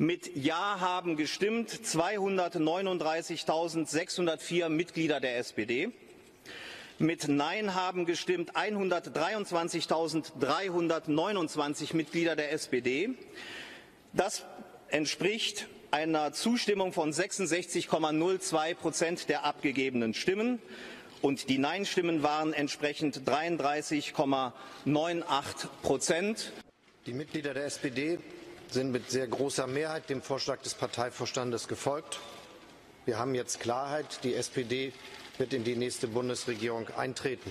Mit Ja haben gestimmt 239.604 Mitglieder der SPD. Mit Nein haben gestimmt 123.329 Mitglieder der SPD. Das entspricht einer Zustimmung von 66,02 Prozent der abgegebenen Stimmen und die Nein-Stimmen waren entsprechend 33,98 Prozent. Die Mitglieder der SPD sind mit sehr großer Mehrheit dem Vorschlag des Parteivorstandes gefolgt. Wir haben jetzt Klarheit. Die SPD wird in die nächste Bundesregierung eintreten.